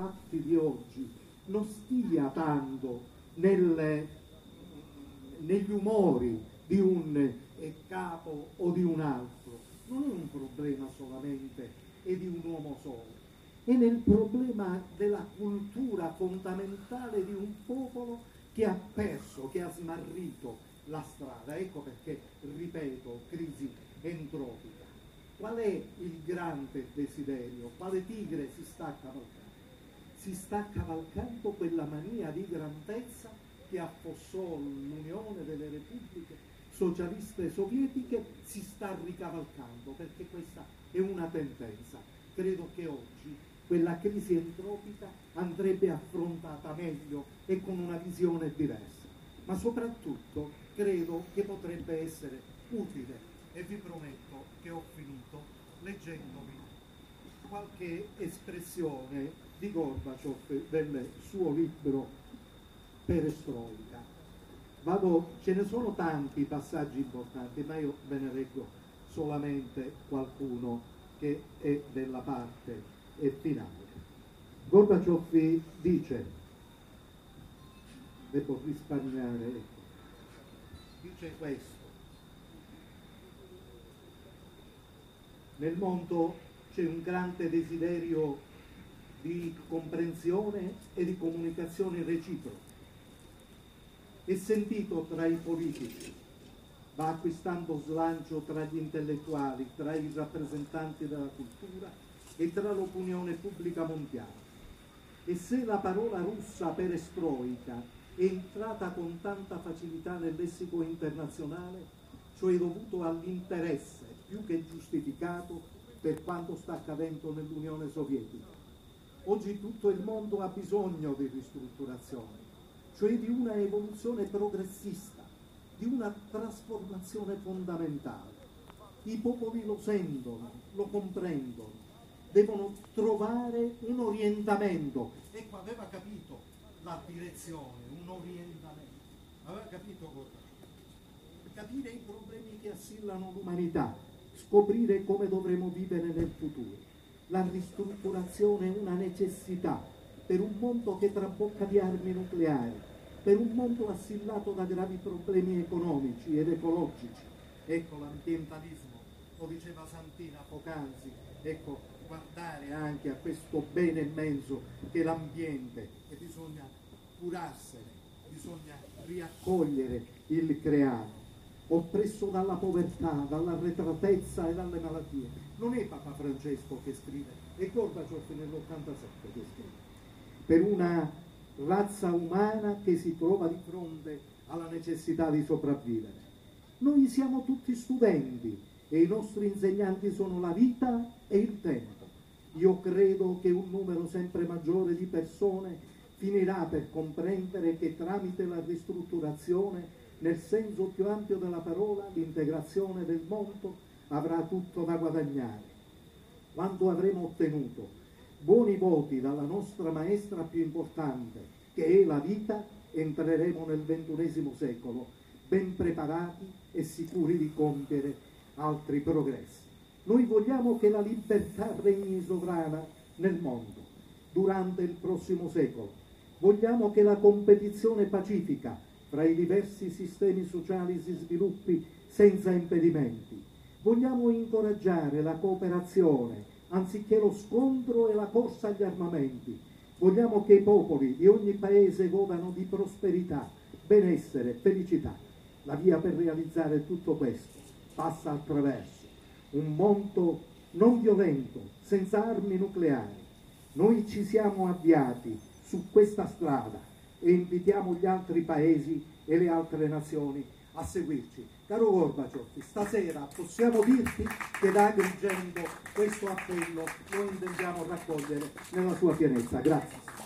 fatti di oggi non stia tanto nelle, negli umori di un eh, capo o di un altro, non è un problema solamente e di un uomo solo, è nel problema della cultura fondamentale di un popolo che ha perso, che ha smarrito la strada. Ecco perché, ripeto, crisi entropica. Qual è il grande desiderio? Quale tigre si sta cavalcando? Si sta cavalcando quella mania di grandezza che affossò l'Unione delle Repubbliche socialiste sovietiche, si sta ricavalcando, perché questa è una tendenza. Credo che oggi quella crisi entropica andrebbe affrontata meglio e con una visione diversa, ma soprattutto credo che potrebbe essere utile e vi prometto che ho finito leggendovi qualche espressione di Gorbaciov del suo libro Perestroika. Vado, ce ne sono tanti passaggi importanti, ma io ve ne leggo solamente qualcuno che è della parte finale. Gorbaciov dice, devo risparmiare, dice questo, nel mondo c'è un grande desiderio di comprensione e di comunicazione reciproca. È sentito tra i politici, va acquistando slancio tra gli intellettuali, tra i rappresentanti della cultura e tra l'opinione pubblica mondiale. E se la parola russa perestroica è entrata con tanta facilità nel lessico internazionale, cioè dovuto all'interesse più che giustificato per quanto sta accadendo nell'Unione Sovietica. Oggi tutto il mondo ha bisogno di ristrutturazione, cioè di una evoluzione progressista, di una trasformazione fondamentale. I popoli lo sentono, lo comprendono, devono trovare un orientamento. Ecco, aveva capito la direzione, un orientamento. Aveva capito cosa? Capire i problemi che assillano l'umanità, scoprire come dovremo vivere nel futuro. La ristrutturazione è una necessità per un mondo che trabocca di armi nucleari, per un mondo assillato da gravi problemi economici ed ecologici. Ecco l'ambientalismo, lo diceva Santina poc'anzi, ecco guardare anche a questo bene immenso che è l'ambiente e bisogna curarsene, bisogna riaccogliere il creato oppresso dalla povertà, dall'arretratezza e dalle malattie. Non è Papa Francesco che scrive, è Gorbaciov nell'87 che scrive, per una razza umana che si trova di fronte alla necessità di sopravvivere. Noi siamo tutti studenti e i nostri insegnanti sono la vita e il tempo. Io credo che un numero sempre maggiore di persone finirà per comprendere che tramite la ristrutturazione nel senso più ampio della parola, l'integrazione del mondo avrà tutto da guadagnare. Quando avremo ottenuto buoni voti dalla nostra maestra più importante, che è la vita, entreremo nel ventunesimo secolo, ben preparati e sicuri di compiere altri progressi. Noi vogliamo che la libertà regni sovrana nel mondo durante il prossimo secolo. Vogliamo che la competizione pacifica fra i diversi sistemi sociali si sviluppi senza impedimenti. Vogliamo incoraggiare la cooperazione anziché lo scontro e la corsa agli armamenti. Vogliamo che i popoli di ogni paese godano di prosperità, benessere, felicità. La via per realizzare tutto questo passa attraverso un mondo non violento, senza armi nucleari. Noi ci siamo avviati su questa strada e invitiamo gli altri paesi e le altre nazioni a seguirci. Caro Gorbaciov, stasera possiamo dirti che da Agrigento questo appello lo intendiamo raccogliere nella sua pienezza. Grazie.